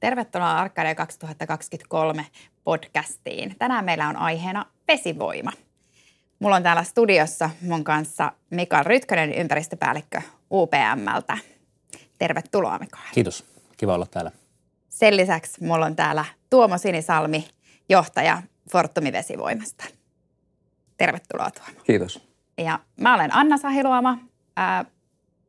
Tervetuloa Arkadia 2023 podcastiin. Tänään meillä on aiheena vesivoima. Mulla on täällä studiossa mun kanssa Mikael Rytkönen, ympäristöpäällikkö UPMltä. Tervetuloa Mikael. Kiitos. Kiva olla täällä. Sen lisäksi mulla on täällä Tuomo Sinisalmi, johtaja Fortumi Vesivoimasta. Tervetuloa Tuomo. Kiitos. Ja mä olen Anna Sahiluoma,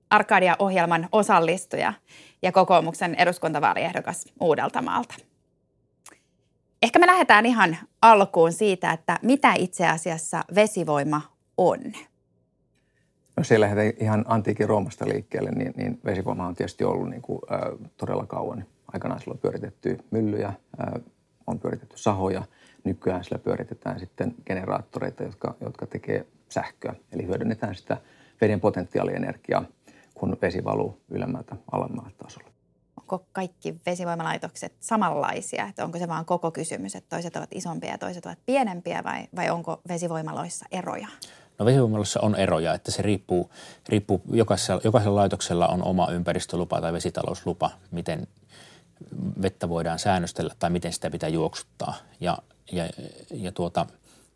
Arkadia-ohjelman osallistuja ja kokoomuksen eduskuntavaaliehdokas Uudeltamaalta. Ehkä me lähdetään ihan alkuun siitä, että mitä itse asiassa vesivoima on. No siellä lähdetään ihan antiikin Roomasta liikkeelle, niin, niin vesivoima on tietysti ollut niin kuin, ä, todella kauan. Aikanaan sillä on pyöritetty myllyjä, ä, on pyöritetty sahoja. Nykyään sillä pyöritetään sitten generaattoreita, jotka, jotka tekee sähköä. Eli hyödynnetään sitä veden potentiaalienergiaa kun vesi valuu ylemmältä alemmalle tasolle. Onko kaikki vesivoimalaitokset samanlaisia? Että onko se vaan koko kysymys, että toiset ovat isompia ja toiset ovat pienempiä vai, vai onko vesivoimaloissa eroja? No vesivoimaloissa on eroja, että se riippuu, riippuu jokaisella, jokaisella laitoksella on oma ympäristölupa tai vesitalouslupa, miten vettä voidaan säännöstellä tai miten sitä pitää juoksuttaa. Ja, ja, ja tuota,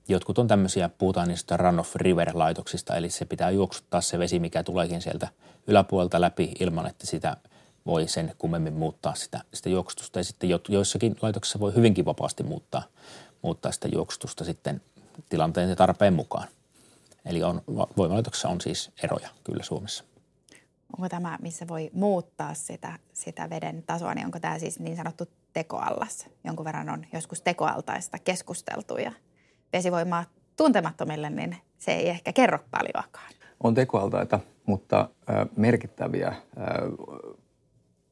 jotkut on tämmöisiä, puhutaan niistä runoff river-laitoksista, eli se pitää juoksuttaa se vesi, mikä tuleekin sieltä yläpuolelta läpi ilman, että sitä voi sen kummemmin muuttaa sitä, sitä juoksutusta. Ja sitten joissakin laitoksissa voi hyvinkin vapaasti muuttaa, muuttaa sitä juoksutusta sitten tilanteen ja tarpeen mukaan. Eli on, voimalaitoksessa on siis eroja kyllä Suomessa. Onko tämä, missä voi muuttaa sitä, sitä veden tasoa, niin onko tämä siis niin sanottu tekoallas? Jonkun verran on joskus tekoaltaista keskusteltu ja vesivoimaa tuntemattomille, niin se ei ehkä kerro paljoakaan. On tekoaltaita, mutta merkittäviä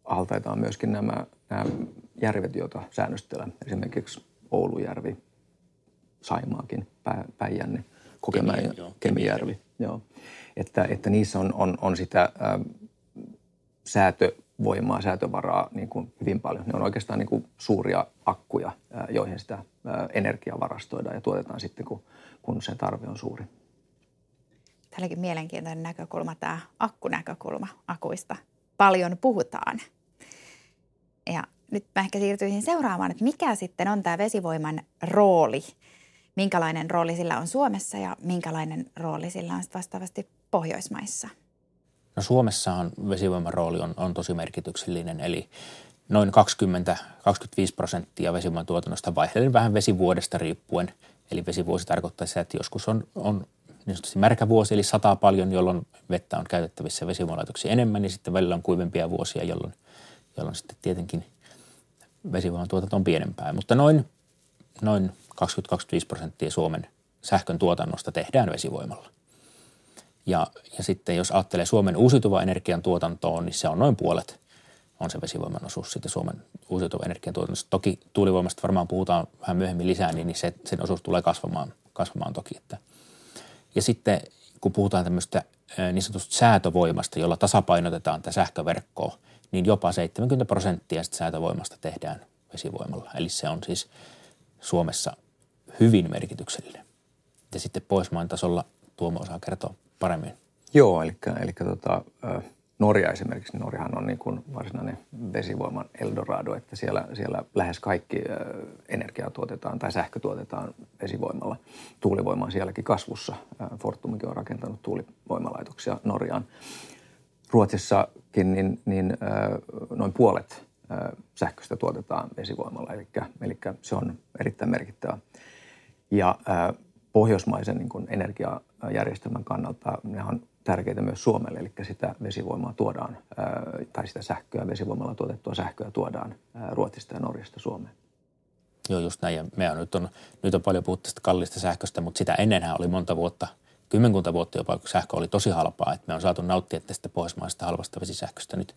altaita on myöskin nämä, nämä järvet, joita säännöstellään. Esimerkiksi Oulujärvi, Saimaakin, Päijänne, Kokemäen, Kemijärvi. Joo. Että, että niissä on, on, on sitä ä, säätövoimaa, säätövaraa niin kuin hyvin paljon. Ne on oikeastaan niin kuin suuria akkuja, joihin sitä energiaa varastoidaan ja tuotetaan sitten, kun, kun se tarve on suuri. Täälläkin mielenkiintoinen näkökulma, tämä akkunäkökulma akuista. Paljon puhutaan. Ja nyt mä ehkä siirtyisin seuraamaan, että mikä sitten on tämä vesivoiman rooli, minkälainen rooli sillä on Suomessa ja minkälainen rooli sillä on vastaavasti Pohjoismaissa? No Suomessahan vesivoiman rooli on, on tosi merkityksellinen, eli noin 20-25 prosenttia vesivoiman tuotannosta vaihtelee vähän vesivuodesta riippuen. Eli vesivuosi tarkoittaa sitä, että joskus on, on niin sanotusti märkä vuosi, eli sataa paljon, jolloin vettä on käytettävissä vesivoimalaitoksia enemmän, niin sitten välillä on kuivempia vuosia, jolloin, jolloin sitten tietenkin vesivoiman tuotanto on pienempää. Mutta noin, noin 20-25 prosenttia Suomen sähkön tuotannosta tehdään vesivoimalla. Ja, ja sitten jos ajattelee Suomen uusiutuvan energian tuotantoon, niin se on noin puolet on se vesivoiman osuus sitten Suomen uusiutuvan energian tuotannosta. Toki tuulivoimasta varmaan puhutaan vähän myöhemmin lisää, niin se, sen osuus tulee kasvamaan, kasvamaan toki. Että – ja sitten kun puhutaan tämmöistä niin sanotusta säätövoimasta, jolla tasapainotetaan tätä sähköverkkoa, niin jopa 70 prosenttia säätövoimasta tehdään vesivoimalla. Eli se on siis Suomessa hyvin merkityksellinen. Ja sitten Pohjoismaan tasolla Tuomo osaa kertoa paremmin. Joo, eli, eli tota, Norja esimerkiksi, niin Norjahan on niin kuin varsinainen vesivoiman Eldorado, että siellä, siellä lähes kaikki energiaa tuotetaan tai sähkö tuotetaan vesivoimalla. Tuulivoima on sielläkin kasvussa. Fortumikin on rakentanut tuulivoimalaitoksia Norjaan. Ruotsissakin niin, niin noin puolet sähköstä tuotetaan vesivoimalla, eli, eli se on erittäin merkittävä. Ja pohjoismaisen niin kuin energiajärjestelmän kannalta ne on tärkeitä myös Suomelle, eli sitä vesivoimaa tuodaan, tai sitä sähköä, vesivoimalla tuotettua sähköä tuodaan Ruotsista ja Norjasta Suomeen. Joo, just näin. Ja on nyt, on, nyt on paljon puhuttu tästä kallista sähköstä, mutta sitä ennenhän oli monta vuotta, kymmenkunta vuotta jopa, kun sähkö oli tosi halpaa. Että me on saatu nauttia tästä pohjoismaisesta halvasta vesisähköstä nyt,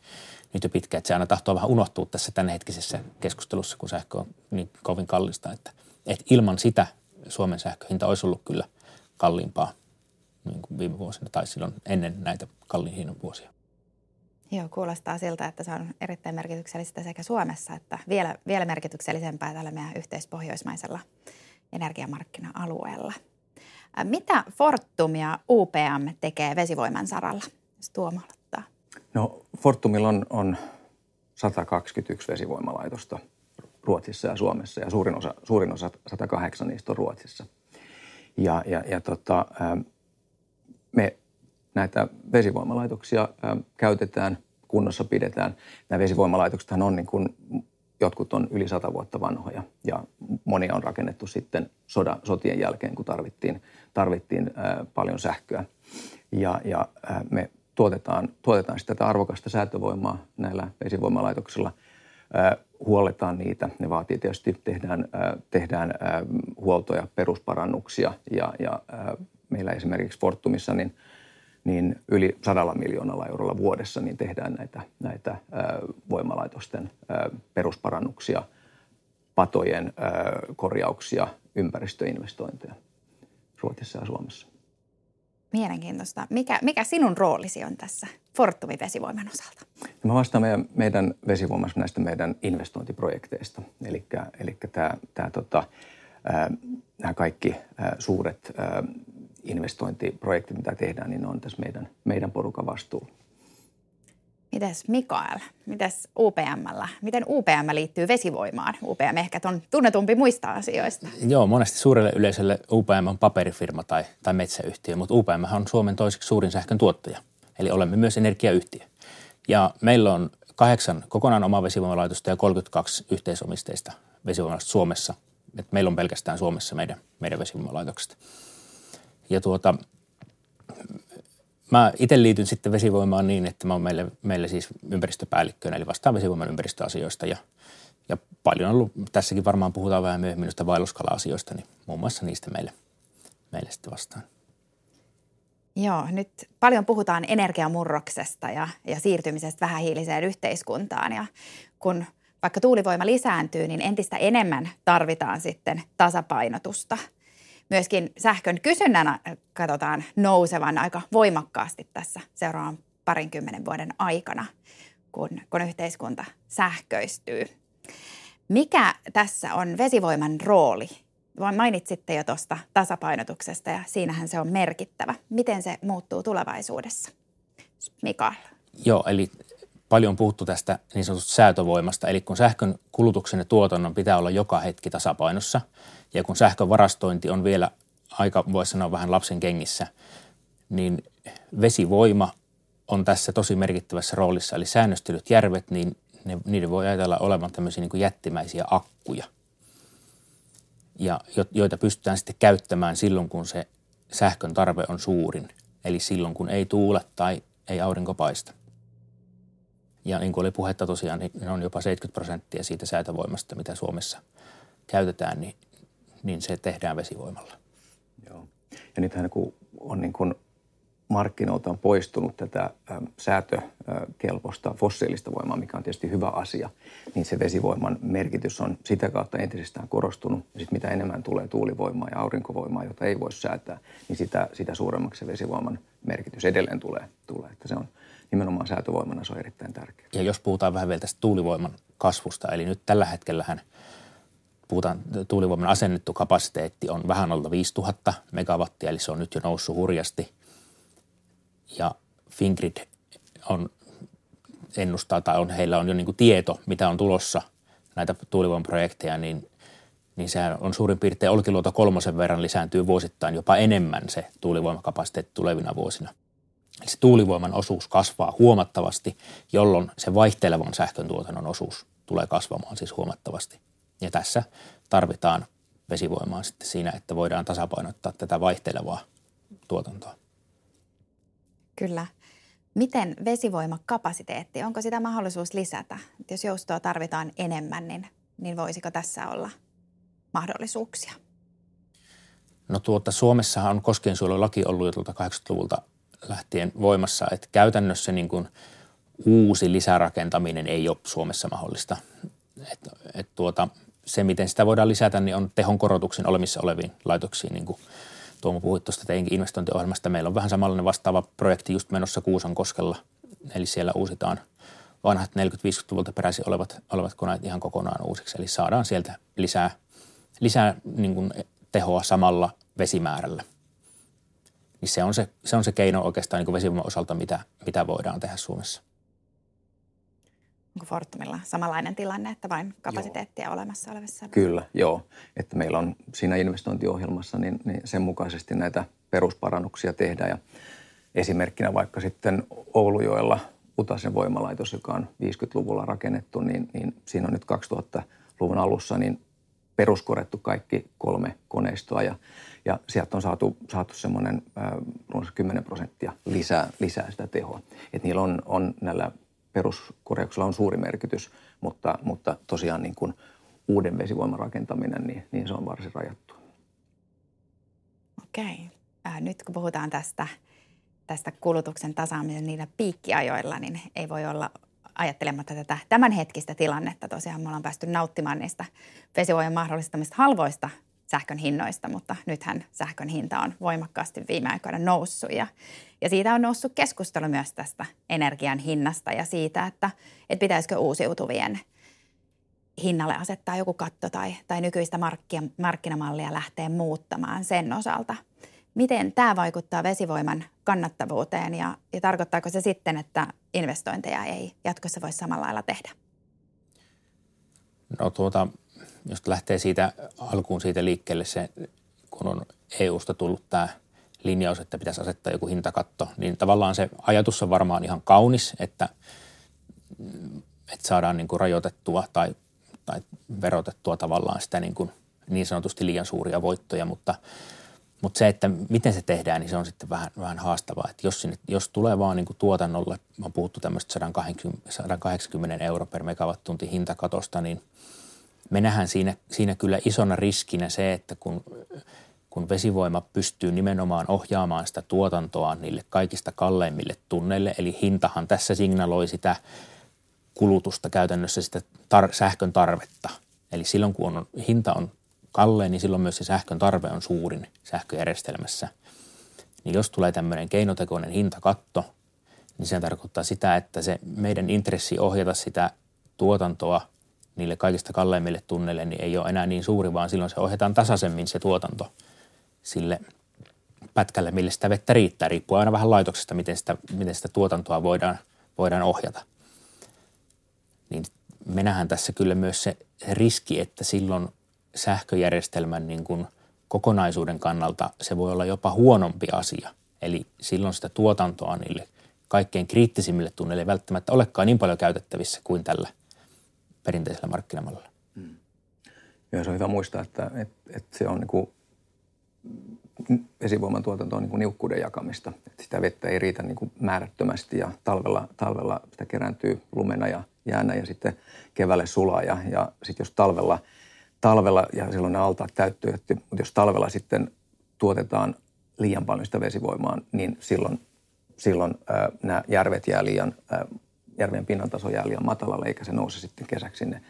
nyt jo pitkään. Että se aina tahtoo vähän unohtua tässä tämänhetkisessä keskustelussa, kun sähkö on niin kovin kallista. Että, että ilman sitä Suomen sähköhinta olisi ollut kyllä kalliimpaa – niin kuin viime vuosina tai silloin ennen näitä kalliin hinnan vuosia. Joo, kuulostaa siltä, että se on erittäin merkityksellistä sekä Suomessa että vielä, vielä merkityksellisempää tällä meidän yhteispohjoismaisella energiamarkkina-alueella. Mitä Fortum ja UPM tekee vesivoiman saralla, jos Tuomo aloittaa? No Fortumilla on, on 121 vesivoimalaitosta Ruotsissa ja Suomessa ja suurin osa, suurin osa 108 niistä on Ruotsissa. Ja, ja, ja tota, me näitä vesivoimalaitoksia käytetään, kunnossa pidetään. Nämä vesivoimalaitokset on niin kuin, jotkut on yli sata vuotta vanhoja ja monia on rakennettu sitten soda, sotien jälkeen, kun tarvittiin, tarvittiin paljon sähköä. Ja, ja me tuotetaan, tuotetaan sitä tätä arvokasta säätövoimaa näillä vesivoimalaitoksilla – huolletaan niitä. Ne vaatii tietysti, tehdään, tehdään huoltoja, perusparannuksia ja, ja meillä esimerkiksi Fortumissa niin, niin yli sadalla miljoonalla eurolla vuodessa niin tehdään näitä, näitä voimalaitosten perusparannuksia, patojen korjauksia, ympäristöinvestointeja Ruotsissa ja Suomessa. Mielenkiintoista. Mikä, mikä sinun roolisi on tässä Fortumin vesivoiman osalta? Mä vastaan meidän, meidän vesivoimassa näistä meidän investointiprojekteista. Eli, tämä, tota, nämä kaikki suuret investointiprojektit, mitä tehdään, niin ne on tässä meidän, meidän porukan vastuulla. Mites Mikael, mites UPMllä? Miten UPM liittyy vesivoimaan? UPM ehkä on tunnetumpi muista asioista. Joo, monesti suurelle yleisölle UPM on paperifirma tai, tai metsäyhtiö, mutta UPM on Suomen toiseksi suurin sähkön tuottaja. Eli olemme myös energiayhtiö. Ja meillä on kahdeksan kokonaan omaa vesivoimalaitosta ja 32 yhteisomisteista vesivoimalaitosta Suomessa. Et meillä on pelkästään Suomessa meidän, meidän vesivoimalaitokset. Ja tuota, Mä itse liityn sitten vesivoimaan niin, että mä oon meille, meille siis ympäristöpäällikköön, eli vastaan vesivoiman ympäristöasioista ja, ja paljon on ollut, tässäkin varmaan puhutaan vähän myöhemmin noista vaelluskala-asioista, niin muun muassa niistä meille, meille sitten vastaan. Joo, nyt paljon puhutaan energiamurroksesta ja, ja siirtymisestä vähähiiliseen yhteiskuntaan ja kun vaikka tuulivoima lisääntyy, niin entistä enemmän tarvitaan sitten tasapainotusta – myöskin sähkön kysynnän äh, katsotaan nousevan aika voimakkaasti tässä seuraavan parinkymmenen vuoden aikana, kun, kun yhteiskunta sähköistyy. Mikä tässä on vesivoiman rooli? Mainitsitte jo tuosta tasapainotuksesta ja siinähän se on merkittävä. Miten se muuttuu tulevaisuudessa? Mikael. Joo, eli paljon on puhuttu tästä niin sanotusta säätövoimasta, eli kun sähkön kulutuksen ja tuotannon pitää olla joka hetki tasapainossa, ja kun sähkön varastointi on vielä aika, voisi sanoa vähän lapsen kengissä, niin vesivoima on tässä tosi merkittävässä roolissa. Eli säännöstelyt järvet, niin ne, niiden voi ajatella olevan tämmöisiä niin kuin jättimäisiä akkuja, ja joita pystytään sitten käyttämään silloin, kun se sähkön tarve on suurin, eli silloin, kun ei tuule tai ei aurinko paista. Ja niin kuin oli puhetta tosiaan, niin on jopa 70 prosenttia siitä säätövoimasta, mitä Suomessa käytetään, niin, niin se tehdään vesivoimalla. Joo. Ja nythän kun on niin kuin markkinoilta on poistunut tätä säätökelpoista fossiilista voimaa, mikä on tietysti hyvä asia, niin se vesivoiman merkitys on sitä kautta entisestään korostunut. Ja sitten mitä enemmän tulee tuulivoimaa ja aurinkovoimaa, jota ei voi säätää, niin sitä, sitä suuremmaksi se vesivoiman merkitys edelleen tulee. tulee. Että se on, nimenomaan säätövoimana se on erittäin tärkeää. Ja jos puhutaan vähän vielä tästä tuulivoiman kasvusta, eli nyt tällä hetkellähän puhutaan, tuulivoiman asennettu kapasiteetti on vähän alta 5000 megawattia, eli se on nyt jo noussut hurjasti. Ja Fingrid on ennustaa tai on, heillä on jo niin tieto, mitä on tulossa näitä tuulivoimaprojekteja, niin, niin se on suurin piirtein Olkiluoto kolmosen verran lisääntyy vuosittain jopa enemmän se tuulivoimakapasiteetti tulevina vuosina. Eli se tuulivoiman osuus kasvaa huomattavasti, jolloin se vaihtelevan sähkön tuotannon osuus tulee kasvamaan siis huomattavasti. Ja tässä tarvitaan vesivoimaa sitten siinä, että voidaan tasapainottaa tätä vaihtelevaa tuotantoa. Kyllä. Miten vesivoimakapasiteetti, onko sitä mahdollisuus lisätä? Jos joustoa tarvitaan enemmän, niin, niin voisiko tässä olla mahdollisuuksia? No tuota, Suomessahan on koskiensuojelulaki ollut jo tuolta 80-luvulta lähtien voimassa, että käytännössä niin kuin uusi lisärakentaminen ei ole Suomessa mahdollista. Et, et tuota, se, miten sitä voidaan lisätä, niin on tehon korotuksen olemissa oleviin laitoksiin, niin kuin Tuomo puhui tuosta teinkin investointiohjelmasta. Meillä on vähän samanlainen vastaava projekti just menossa Kuusan koskella, eli siellä uusitaan vanhat 40-50-luvulta peräisin olevat, olevat koneet ihan kokonaan uusiksi. Eli saadaan sieltä lisää, lisää niin kuin tehoa samalla vesimäärällä niin se on se, se, on se keino oikeastaan niin vesivoiman osalta, mitä, mitä voidaan tehdä Suomessa. Onko Fortumilla samanlainen tilanne, että vain kapasiteettia joo. olemassa olevissa? Kyllä, joo. Että meillä on siinä investointiohjelmassa niin, niin sen mukaisesti näitä perusparannuksia tehdään. Ja esimerkkinä vaikka sitten Oulujoella Utasen voimalaitos, joka on 50-luvulla rakennettu, niin, niin siinä on nyt 2000-luvun alussa niin peruskorjattu kaikki kolme koneistoa ja, ja sieltä on saatu, saatu semmoinen äh, 10 prosenttia lisää, lisää sitä tehoa. Et niillä on, on näillä peruskorjauksella on suuri merkitys, mutta, mutta tosiaan niin kuin uuden vesivoiman rakentaminen, niin, niin se on varsin rajattua. Okei. Äh, nyt kun puhutaan tästä, tästä kulutuksen tasaamisen niillä piikkiajoilla, niin ei voi olla ajattelematta tätä tämänhetkistä tilannetta. Tosiaan me ollaan päästy nauttimaan niistä vesivoiman mahdollistamista halvoista sähkön hinnoista, mutta nythän sähkön hinta on voimakkaasti viime aikoina noussut ja, ja siitä on noussut keskustelu myös tästä energian hinnasta ja siitä, että, että pitäisikö uusiutuvien hinnalle asettaa joku katto tai, tai nykyistä markkinamallia lähteä muuttamaan sen osalta. Miten tämä vaikuttaa vesivoiman kannattavuuteen ja, ja tarkoittaako se sitten, että investointeja ei jatkossa voi samalla lailla tehdä? No tuota, jos lähtee siitä alkuun siitä liikkeelle se, kun on EUsta tullut tämä linjaus, että pitäisi asettaa joku hintakatto, niin tavallaan se ajatus on varmaan ihan kaunis, että, että saadaan niin kuin rajoitettua tai, tai verotettua tavallaan sitä niin, kuin niin sanotusti liian suuria voittoja, mutta, mutta se, että miten se tehdään, niin se on sitten vähän, vähän haastavaa. Että jos, sinne, jos tulee vaan niin kuin tuotannolle, on puhuttu tämmöistä 180, 180 euro per megawattunti hintakatosta, niin – me nähdään siinä, siinä kyllä isona riskinä se, että kun, kun vesivoima pystyy nimenomaan ohjaamaan sitä tuotantoa niille kaikista kalleimmille tunneille, eli hintahan tässä signaloi sitä kulutusta käytännössä sitä tar- sähkön tarvetta. Eli silloin kun on, hinta on kallein, niin silloin myös se sähkön tarve on suurin sähköjärjestelmässä. Niin jos tulee tämmöinen keinotekoinen hintakatto, niin se tarkoittaa sitä, että se meidän intressi ohjata sitä tuotantoa – niille kaikista kalleimmille tunneille, niin ei ole enää niin suuri, vaan silloin se ohjataan tasaisemmin se tuotanto sille pätkälle, mille sitä vettä riittää. Riippuu aina vähän laitoksesta, miten sitä, miten sitä tuotantoa voidaan, voidaan ohjata. Niin me nähdään tässä kyllä myös se riski, että silloin sähköjärjestelmän niin kuin kokonaisuuden kannalta se voi olla jopa huonompi asia. Eli silloin sitä tuotantoa niille kaikkein kriittisimmille tunneille ei välttämättä olekaan niin paljon käytettävissä kuin tällä – perinteisellä markkinamallilla. Mm. Ja se on hyvä muistaa, että, että, että se on niin kuin, vesivoiman tuotanto on niin kuin niukkuuden jakamista. Että sitä vettä ei riitä niin kuin määrättömästi ja talvella, talvella sitä kerääntyy lumena ja jäänä ja sitten keväälle sulaa. Ja, ja sitten jos talvella, talvella, ja silloin ne altaat täyttyy, että, mutta jos talvella sitten tuotetaan liian paljon sitä vesivoimaa, niin silloin, silloin äh, nämä järvet jää liian äh, järven pinnantaso jää liian matalalle, eikä se nouse sitten kesäksi sinne,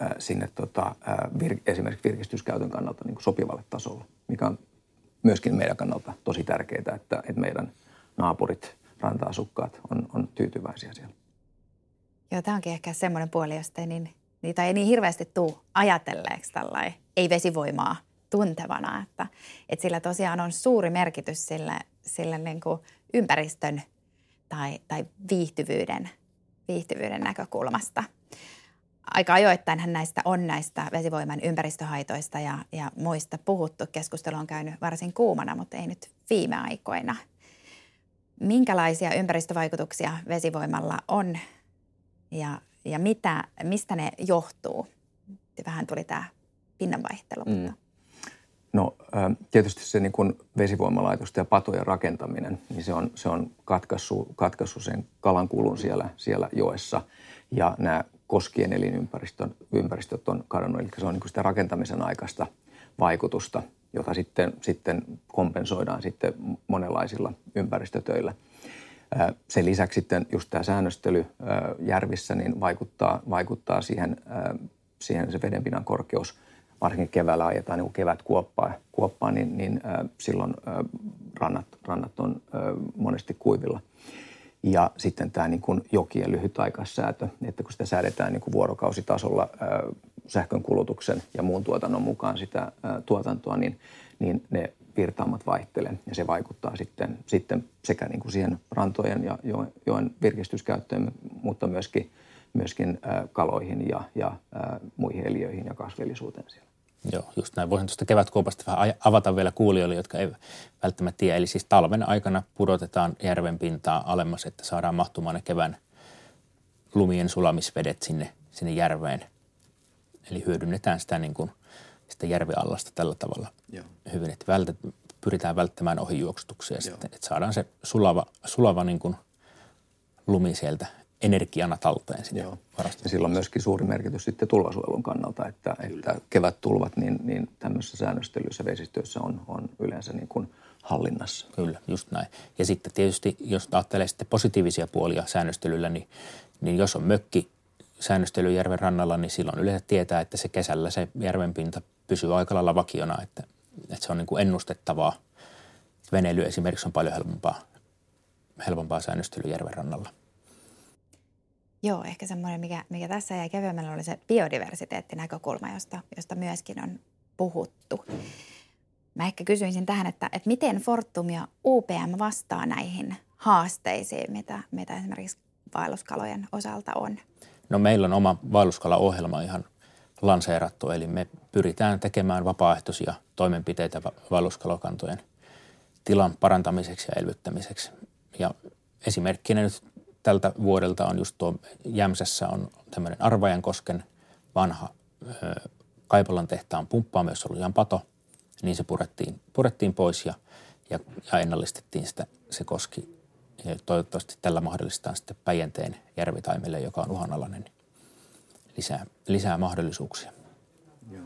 ää, sinne tota, ää, vir, esimerkiksi virkistyskäytön kannalta niin kuin sopivalle tasolle, mikä on myöskin meidän kannalta tosi tärkeää, että, että meidän naapurit, ranta-asukkaat on, on tyytyväisiä siellä. Joo, tämä onkin ehkä semmoinen puoli, josta ei niin, niitä ei niin hirveästi tule ajatelleeksi tällainen ei-vesivoimaa tuntevana, että, että sillä tosiaan on suuri merkitys sille, sille niin kuin ympäristön tai, tai viihtyvyyden viihtyvyyden näkökulmasta. Aika ajoittainhan näistä on näistä vesivoiman ympäristöhaitoista ja, ja muista puhuttu. Keskustelu on käynyt varsin kuumana, mutta ei nyt viime aikoina. Minkälaisia ympäristövaikutuksia vesivoimalla on ja, ja mitä, mistä ne johtuu? Vähän tuli tämä pinnanvaihtelu. Mm. No tietysti se niin kuin vesivoimalaitosten ja patojen rakentaminen, niin se on, se on katkaissut, katkaissut sen kalan kulun siellä, siellä joessa. Ja nämä koskien elinympäristöt on kadonnut, eli se on niin kuin sitä rakentamisen aikaista vaikutusta, jota sitten, sitten kompensoidaan sitten monenlaisilla ympäristötöillä. Sen lisäksi sitten just tämä säännöstely järvissä niin vaikuttaa, vaikuttaa siihen, siihen se vedenpinnan korkeus – varsinkin keväällä ajetaan niin kevät kuoppaa, kuoppaa niin, niin äh, silloin äh, rannat, rannat on äh, monesti kuivilla. Ja sitten tämä niin kuin jokien lyhytaikaissäätö, että kun sitä säädetään niin kuin vuorokausitasolla äh, sähkön kulutuksen ja muun tuotannon mukaan sitä äh, tuotantoa, niin, niin ne virtaamat vaihtelee ja se vaikuttaa sitten, sitten sekä niin kuin siihen rantojen ja joen, joen virkistyskäyttöön, mutta myöskin, myöskin kaloihin ja, ja muihin eliöihin ja kasvillisuuteen siellä. Joo, just näin. Voisin tuosta kevätkuopasta vähän avata vielä kuulijoille, jotka ei välttämättä tiedä. Eli siis talven aikana pudotetaan järven pintaa alemmas, että saadaan mahtumaan ne kevään lumien sulamisvedet sinne, sinne järveen. Eli hyödynnetään sitä, niin kuin, sitä järviallasta tällä tavalla Joo. hyvin, että vältet, pyritään välttämään ohijuoksutuksia sitten, että saadaan se sulava, sulava niin kuin lumi sieltä energiana talteen sinne Joo. Ja sillä on myöskin suuri merkitys sitten tulvasuojelun kannalta, että, että kevät-tulvat niin, niin tämmöisessä säännöstelyssä vesistöissä on, on yleensä niin kuin hallinnassa. Kyllä, just näin. Ja sitten tietysti, jos ajattelee sitten positiivisia puolia säännöstelyllä, niin, niin jos on mökki säännöstely järven rannalla, niin silloin yleensä tietää, että se kesällä se järven pinta pysyy aika lailla vakiona, että, että se on niin kuin ennustettavaa. Veneily esimerkiksi on paljon helpompaa, helpompaa säännöstely järven rannalla. Joo, ehkä semmoinen, mikä, mikä tässä jäi kevyemmällä, oli se biodiversiteettinäkökulma, josta, josta myöskin on puhuttu. Mä ehkä kysyisin tähän, että, että miten Fortum ja UPM vastaa näihin haasteisiin, mitä, mitä esimerkiksi vaelluskalojen osalta on? No meillä on oma vaelluskalaohjelma ihan lanseerattu, eli me pyritään tekemään vapaaehtoisia toimenpiteitä vaelluskalokantojen tilan parantamiseksi ja elvyttämiseksi. Ja esimerkkinä nyt tältä vuodelta on just tuo Jämsässä on tämmöinen Arvajankosken vanha Kaipolan tehtaan pumppaama, jossa oli ihan pato, niin se purettiin, purettiin pois ja, ja, ja ennallistettiin sitä, se koski. Ja toivottavasti tällä mahdollistaa sitten Päijänteen järvitaimelle, joka on uhanalainen, lisää, lisää mahdollisuuksia. Joo,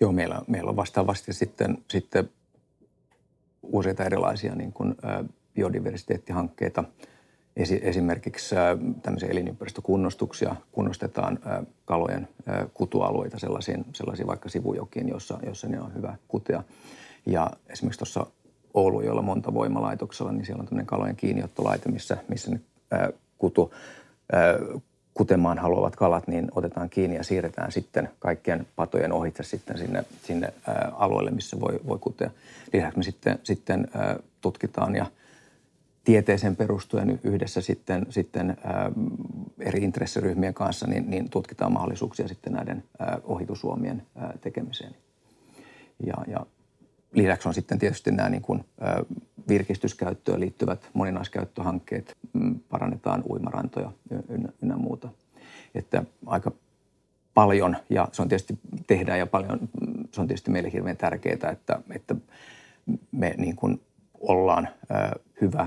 Joo meillä, meillä on vastaavasti sitten, sitten useita erilaisia niin kuin, ö, biodiversiteettihankkeita – esimerkiksi tämmöisiä elinympäristökunnostuksia, kunnostetaan kalojen kutualueita sellaisiin, sellaisiin vaikka sivujokiin, jossa, jossa ne on hyvä kutea. Ja esimerkiksi tuossa Oulu, jolla on monta voimalaitoksella, niin siellä on tämmöinen kalojen kiinniottolaite, missä, missä ne kutu, kutemaan haluavat kalat, niin otetaan kiinni ja siirretään sitten kaikkien patojen ohitse sitten sinne, sinne alueelle, missä voi, voi kutea. Lisäksi me sitten, sitten tutkitaan ja – tieteeseen perustuen yhdessä sitten, sitten eri intressiryhmien kanssa niin, niin tutkitaan mahdollisuuksia sitten näiden ohitusuomien tekemiseen. Ja, ja lisäksi on sitten tietysti nämä niin kuin, virkistyskäyttöön liittyvät moninaiskäyttöhankkeet, mm, parannetaan uimarantoja ynnä, ynnä muuta. Että aika paljon, ja se on tietysti tehdään ja paljon, se on tietysti meille hirveän tärkeää, että, että me niin kuin ollaan hyvä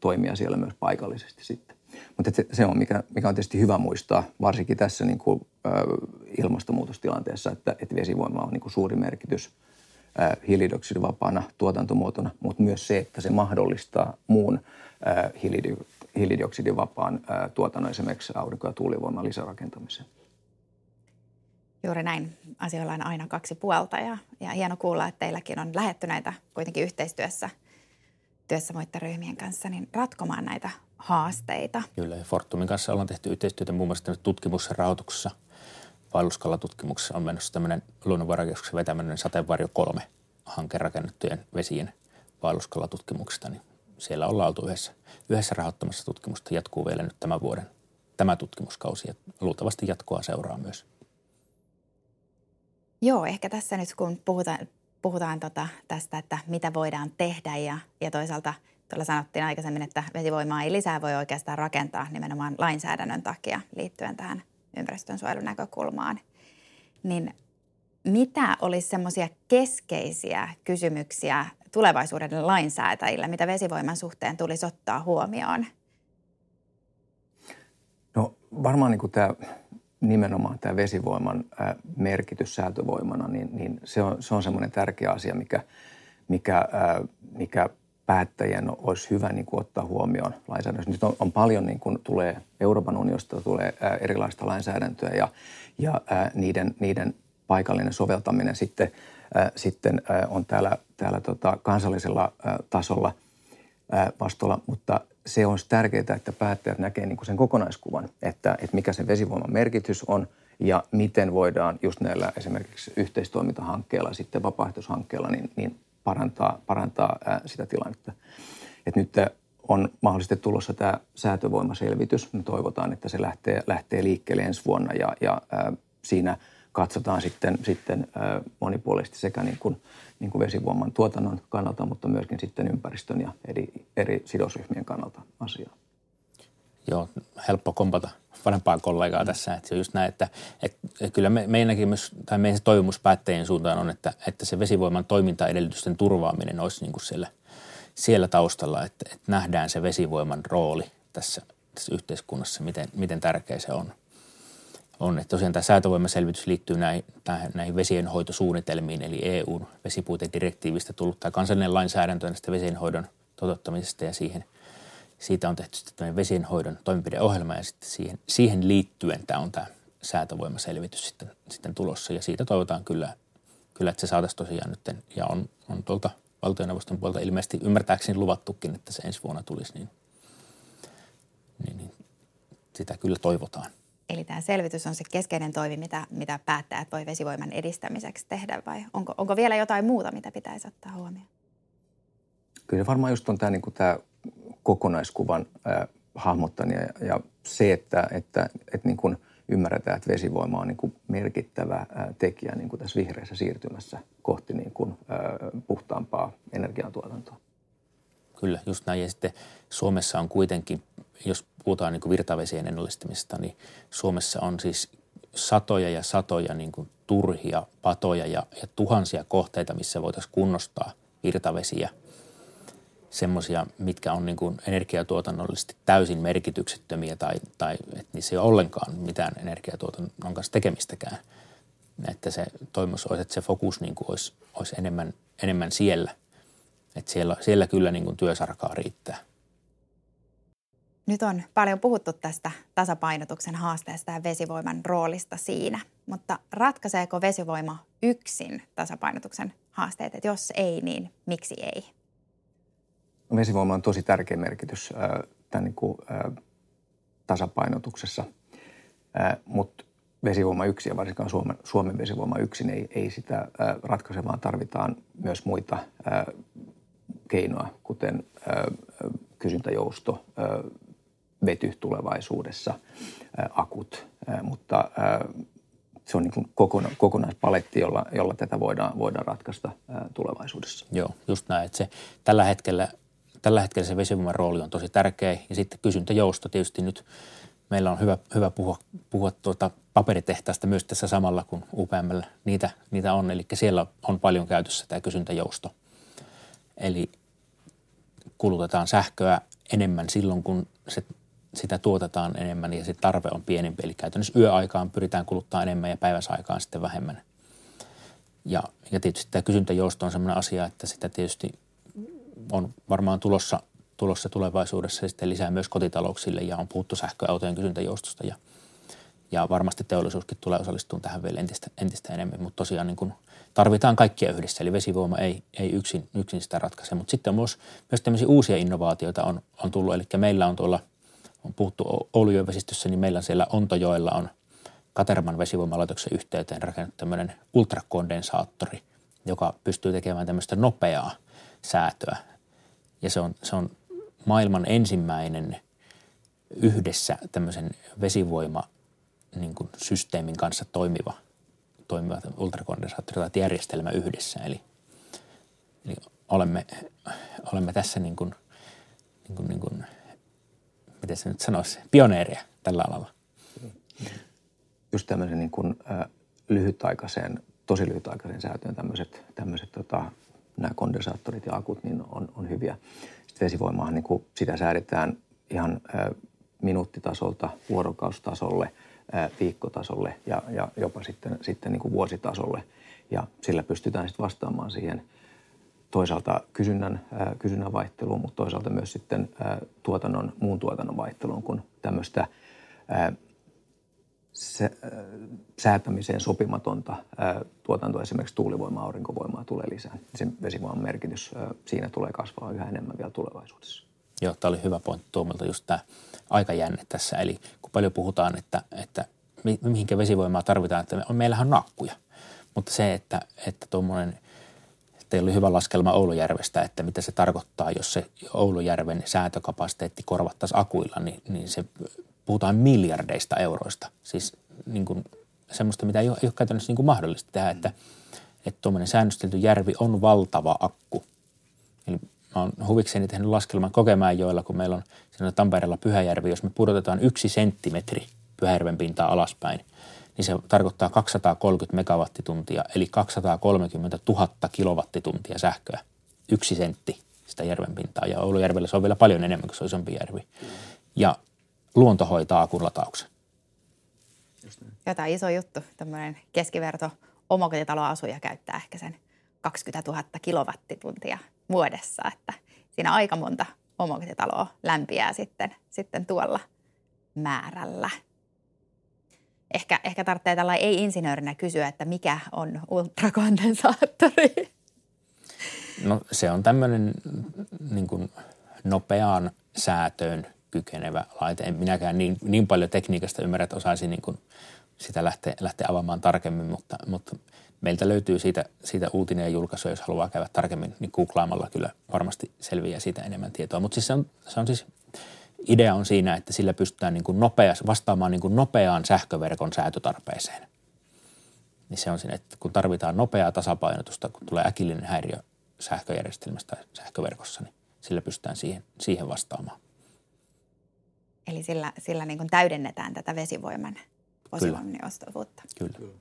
toimia siellä myös paikallisesti sitten. Mutta se, on, mikä, mikä on tietysti hyvä muistaa, varsinkin tässä niin kuin, ilmastonmuutostilanteessa, että, että vesivoima on niin kuin suuri merkitys hiilidioksidivapaana tuotantomuotona, mutta myös se, että se mahdollistaa muun hiilidioksidivapaan tuotannon esimerkiksi aurinko- ja tuulivoiman lisärakentamiseen. Juuri näin. Asioilla on aina kaksi puolta ja, ja hieno kuulla, että teilläkin on lähetty näitä kuitenkin yhteistyössä – työssä muiden ryhmien kanssa niin ratkomaan näitä haasteita. Kyllä, ja Fortumin kanssa ollaan tehty yhteistyötä muun muassa tutkimus- ja rahoituksessa. Vaelluskallatutkimuksessa on menossa tämmöinen luonnonvarakeskuksen vetäminen sateenvarjo kolme hanke rakennettujen vesien vaelluskallatutkimuksesta, niin siellä ollaan oltu yhdessä, yhdessä rahoittamassa tutkimusta. Jatkuu vielä nyt tämän vuoden tämä tutkimuskausi ja luultavasti jatkoa seuraa myös. Joo, ehkä tässä nyt kun puhutaan, puhutaan tota, tästä, että mitä voidaan tehdä ja, ja toisaalta tuolla sanottiin aikaisemmin, että vesivoimaa ei lisää voi oikeastaan rakentaa nimenomaan lainsäädännön takia liittyen tähän ympäristönsuojelun näkökulmaan. Niin mitä olisi semmoisia keskeisiä kysymyksiä tulevaisuuden lainsäätäjillä, mitä vesivoiman suhteen tulisi ottaa huomioon? No varmaan niin kuin tämä nimenomaan tämä vesivoiman merkitys säätövoimana, niin, niin se on, se on semmoinen tärkeä asia, mikä, mikä, mikä päättäjien olisi hyvä niin kuin ottaa huomioon lainsäädännössä. Nyt on, on paljon, niin kuin tulee Euroopan unionista tulee erilaista lainsäädäntöä ja, ja niiden, niiden paikallinen soveltaminen sitten, sitten on täällä, täällä tota kansallisella tasolla vastuulla, mutta se on tärkeää, että päättäjät näkee niin kuin sen kokonaiskuvan, että, että mikä se vesivoiman merkitys on ja miten voidaan just näillä esimerkiksi yhteistoimintahankkeilla, sitten vapaaehtoishankkeilla, niin, niin parantaa, parantaa sitä tilannetta. Et nyt on mahdollisesti tulossa tämä säätövoimaselvitys. Me toivotaan, että se lähtee, lähtee liikkeelle ensi vuonna ja, ja ää, siinä katsotaan sitten, sitten monipuolisesti sekä niin kuin, niin kuin vesivoiman tuotannon kannalta, mutta myöskin sitten ympäristön ja eri, eri sidosryhmien kannalta asiaa. Joo, helppo kompata vanhempaa kollegaa tässä. Että se on just näin, että, että kyllä me, meidän näkemys tai meidän toivomus päättäjien suuntaan on, että, että se vesivoiman toimintaedellytysten turvaaminen olisi niin kuin siellä, siellä taustalla, että, että nähdään se vesivoiman rooli tässä, tässä yhteiskunnassa, miten, miten tärkeä se on. On. Että tosiaan tämä säätövoimaselvitys liittyy näihin, näihin vesienhoitosuunnitelmiin, eli EUn vesipuitedirektiivistä tullut tämä kansallinen lainsäädäntö näistä vesienhoidon toteuttamisesta ja siihen – siitä on tehty sitten tämmöinen vesienhoidon toimenpideohjelma ja sitten siihen, siihen liittyen tämä on tämä säätövoimaselvitys sitten, sitten tulossa ja siitä toivotaan kyllä, kyllä että se saataisiin tosiaan nyt ja on, on tuolta valtioneuvoston puolelta ilmeisesti ymmärtääkseni luvattukin, että se ensi vuonna tulisi, niin, niin, niin sitä kyllä toivotaan. Eli tämä selvitys on se keskeinen toimi, mitä, mitä päättäjät voi vesivoiman edistämiseksi tehdä vai onko, onko vielä jotain muuta, mitä pitäisi ottaa huomioon? Kyllä varmaan just on tämä, niin kuin tämä kokonaiskuvan äh, hahmottaminen ja, ja se, että, että, että niin kuin ymmärretään, että vesivoima on niin kuin merkittävä äh, tekijä niin kuin tässä vihreässä siirtymässä kohti niin kuin, äh, puhtaampaa energiantuotantoa. Kyllä, just näin. Ja sitten Suomessa on kuitenkin, jos puhutaan niin virtavesien ennallistamisesta, niin Suomessa on siis satoja ja satoja niin kuin turhia patoja ja, ja tuhansia kohteita, missä voitaisiin kunnostaa virtavesiä – semmoisia, mitkä on niin kuin energiatuotannollisesti täysin merkityksettömiä tai, tai että niissä ei ole ollenkaan mitään energiatuotannon kanssa tekemistäkään. Että se toimus olisi, että se fokus niin kuin olisi, olisi enemmän, enemmän siellä. Että siellä, siellä kyllä niin kuin työsarkaa riittää. Nyt on paljon puhuttu tästä tasapainotuksen haasteesta ja vesivoiman roolista siinä, mutta ratkaiseeko vesivoima yksin tasapainotuksen haasteet? Että jos ei, niin miksi ei? vesivoima on tosi tärkeä merkitys tämän niin kuin, tasapainotuksessa, mutta vesivoima yksin ja varsinkaan Suomen, Suomen vesivoima yksin ei, ei sitä ratkaise, vaan tarvitaan myös muita keinoja, kuten kysyntäjousto, vety tulevaisuudessa, akut, mutta se on niin kokona, kokonaispaletti, jolla, jolla tätä voidaan, voidaan ratkaista tulevaisuudessa. Joo, just näin. Että se, tällä hetkellä tällä hetkellä se vesivoiman rooli on tosi tärkeä ja sitten kysyntäjousto tietysti nyt meillä on hyvä, hyvä puhua, puhua tuota paperitehtaasta myös tässä samalla, kun UPMllä niitä, niitä on. Eli siellä on paljon käytössä tämä kysyntäjousto. Eli kulutetaan sähköä enemmän silloin, kun se, sitä tuotetaan enemmän ja se tarve on pienempi. Eli käytännössä yöaikaan pyritään kuluttaa enemmän ja päiväsaikaan sitten vähemmän. Ja, ja tietysti tämä kysyntäjousto on sellainen asia, että sitä tietysti on varmaan tulossa, tulossa tulevaisuudessa sitten lisää myös kotitalouksille ja on puhuttu sähköautojen kysyntäjoustosta ja, ja varmasti teollisuuskin tulee osallistumaan tähän vielä entistä, entistä enemmän, mutta tosiaan niin kuin tarvitaan kaikkia yhdessä, eli vesivoima ei, ei yksin, yksin sitä ratkaise, mutta sitten myös, myös tämmöisiä uusia innovaatioita on, on tullut, eli meillä on tuolla, on puhuttu Oulujoen vesistössä, niin meillä siellä Ontojoella on Katerman vesivoimalaitoksen yhteyteen rakennettu tämmöinen ultrakondensaattori, joka pystyy tekemään tämmöistä nopeaa säätöä ja se on, se on maailman ensimmäinen yhdessä tämmöisen vesivoima niin kuin systeemin kanssa toimiva, toimiva ultrakondensaattori tai järjestelmä yhdessä. Eli, eli olemme, olemme tässä niin kuin, niin kuin, niin kuin, miten se nyt sanoisi, pioneereja tällä alalla. Just tämmöisen niin kuin, äh, lyhytaikaiseen, tosi lyhytaikaiseen säätöön tämmöiset, tämmöiset tota, nämä kondensaattorit ja akut niin on, on hyviä. Sitten vesivoimahan niin kuin sitä säädetään ihan ä, minuuttitasolta vuorokaustasolle, ä, viikkotasolle ja, ja jopa sitten, sitten niin kuin vuositasolle. Ja sillä pystytään sitten vastaamaan siihen toisaalta kysynnän, ä, kysynnän vaihteluun, mutta toisaalta myös sitten ä, tuotannon, muun tuotannon vaihteluun, kun tämmöistä äh, säätämiseen sopimatonta äh, tuotantoa, esimerkiksi tuulivoimaa, aurinkovoimaa tulee lisää. Sen vesivoiman merkitys äh, siinä tulee kasvaa yhä enemmän vielä tulevaisuudessa. Joo, tämä oli hyvä pointti Tuomilta, just tämä aikajänne tässä. Eli kun paljon puhutaan, että, että mihinkä vesivoimaa tarvitaan, että meillähän on nakkuja. Mutta se, että, että tuommoinen teillä oli hyvä laskelma Oulujärvestä, että mitä se tarkoittaa, jos se Oulujärven säätökapasiteetti korvattaisiin akuilla, niin, niin se puhutaan miljardeista euroista. Siis niin kuin semmoista, mitä ei ole, ei ole käytännössä niin kuin mahdollista tehdä, että että tuommoinen säännöstelty järvi on valtava akku. Eli mä oon huvikseni tehnyt laskelman joilla, kun meillä on siinä Tampereella Pyhäjärvi, jos me pudotetaan yksi senttimetri Pyhäjärven pintaa alaspäin, niin se tarkoittaa 230 megawattituntia, eli 230 000 kilowattituntia sähköä. Yksi sentti sitä järven pintaa. Ja Oulujärvellä se on vielä paljon enemmän, kuin se on isompi järvi. Ja luonto hoitaa akun latauksen. Tämä iso juttu, tämmöinen keskiverto omakotitaloasuja käyttää ehkä sen 20 000 kilowattituntia vuodessa, että siinä aika monta omakotitaloa lämpiää sitten, sitten tuolla määrällä. Ehkä, ehkä tarvitsee tällä ei-insinöörinä kysyä, että mikä on ultrakondensaattori. No se on tämmöinen niin kuin nopeaan säätöön kykenevä laite. En minäkään niin, niin paljon tekniikasta ymmärrä, että osaisin niin kuin sitä lähteä, lähteä avaamaan tarkemmin, mutta, mutta meiltä löytyy siitä, siitä uutinen ja julkaisu, jos haluaa käydä tarkemmin, niin googlaamalla kyllä varmasti selviää siitä enemmän tietoa. Mutta siis se on, se on siis, idea on siinä, että sillä pystytään niin kuin nopea, vastaamaan niin kuin nopeaan sähköverkon säätötarpeeseen. Niin se on siinä, että kun tarvitaan nopeaa tasapainotusta, kun tulee äkillinen häiriö sähköjärjestelmästä tai sähköverkossa, niin sillä pystytään siihen, siihen vastaamaan. Eli sillä, sillä niin kuin täydennetään tätä vesivoiman ostovuutta. Kyllä. Kyllä.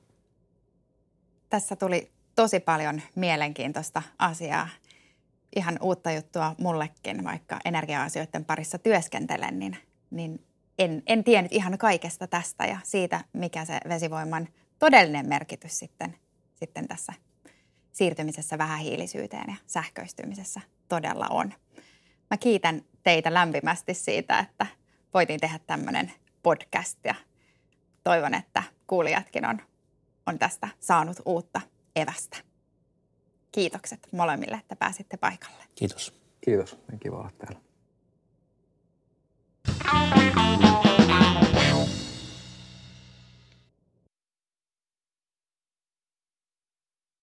Tässä tuli tosi paljon mielenkiintoista asiaa. Ihan uutta juttua mullekin, vaikka energia-asioiden parissa työskentelen, niin, niin en, en tiennyt ihan kaikesta tästä ja siitä, mikä se vesivoiman todellinen merkitys sitten, sitten tässä siirtymisessä vähähiilisyyteen ja sähköistymisessä todella on. Mä kiitän teitä lämpimästi siitä, että voitiin tehdä tämmöinen podcast ja toivon, että kuulijatkin on, on tästä saanut uutta evästä. Kiitokset molemmille, että pääsitte paikalle. Kiitos. Kiitos. Kiva olla täällä.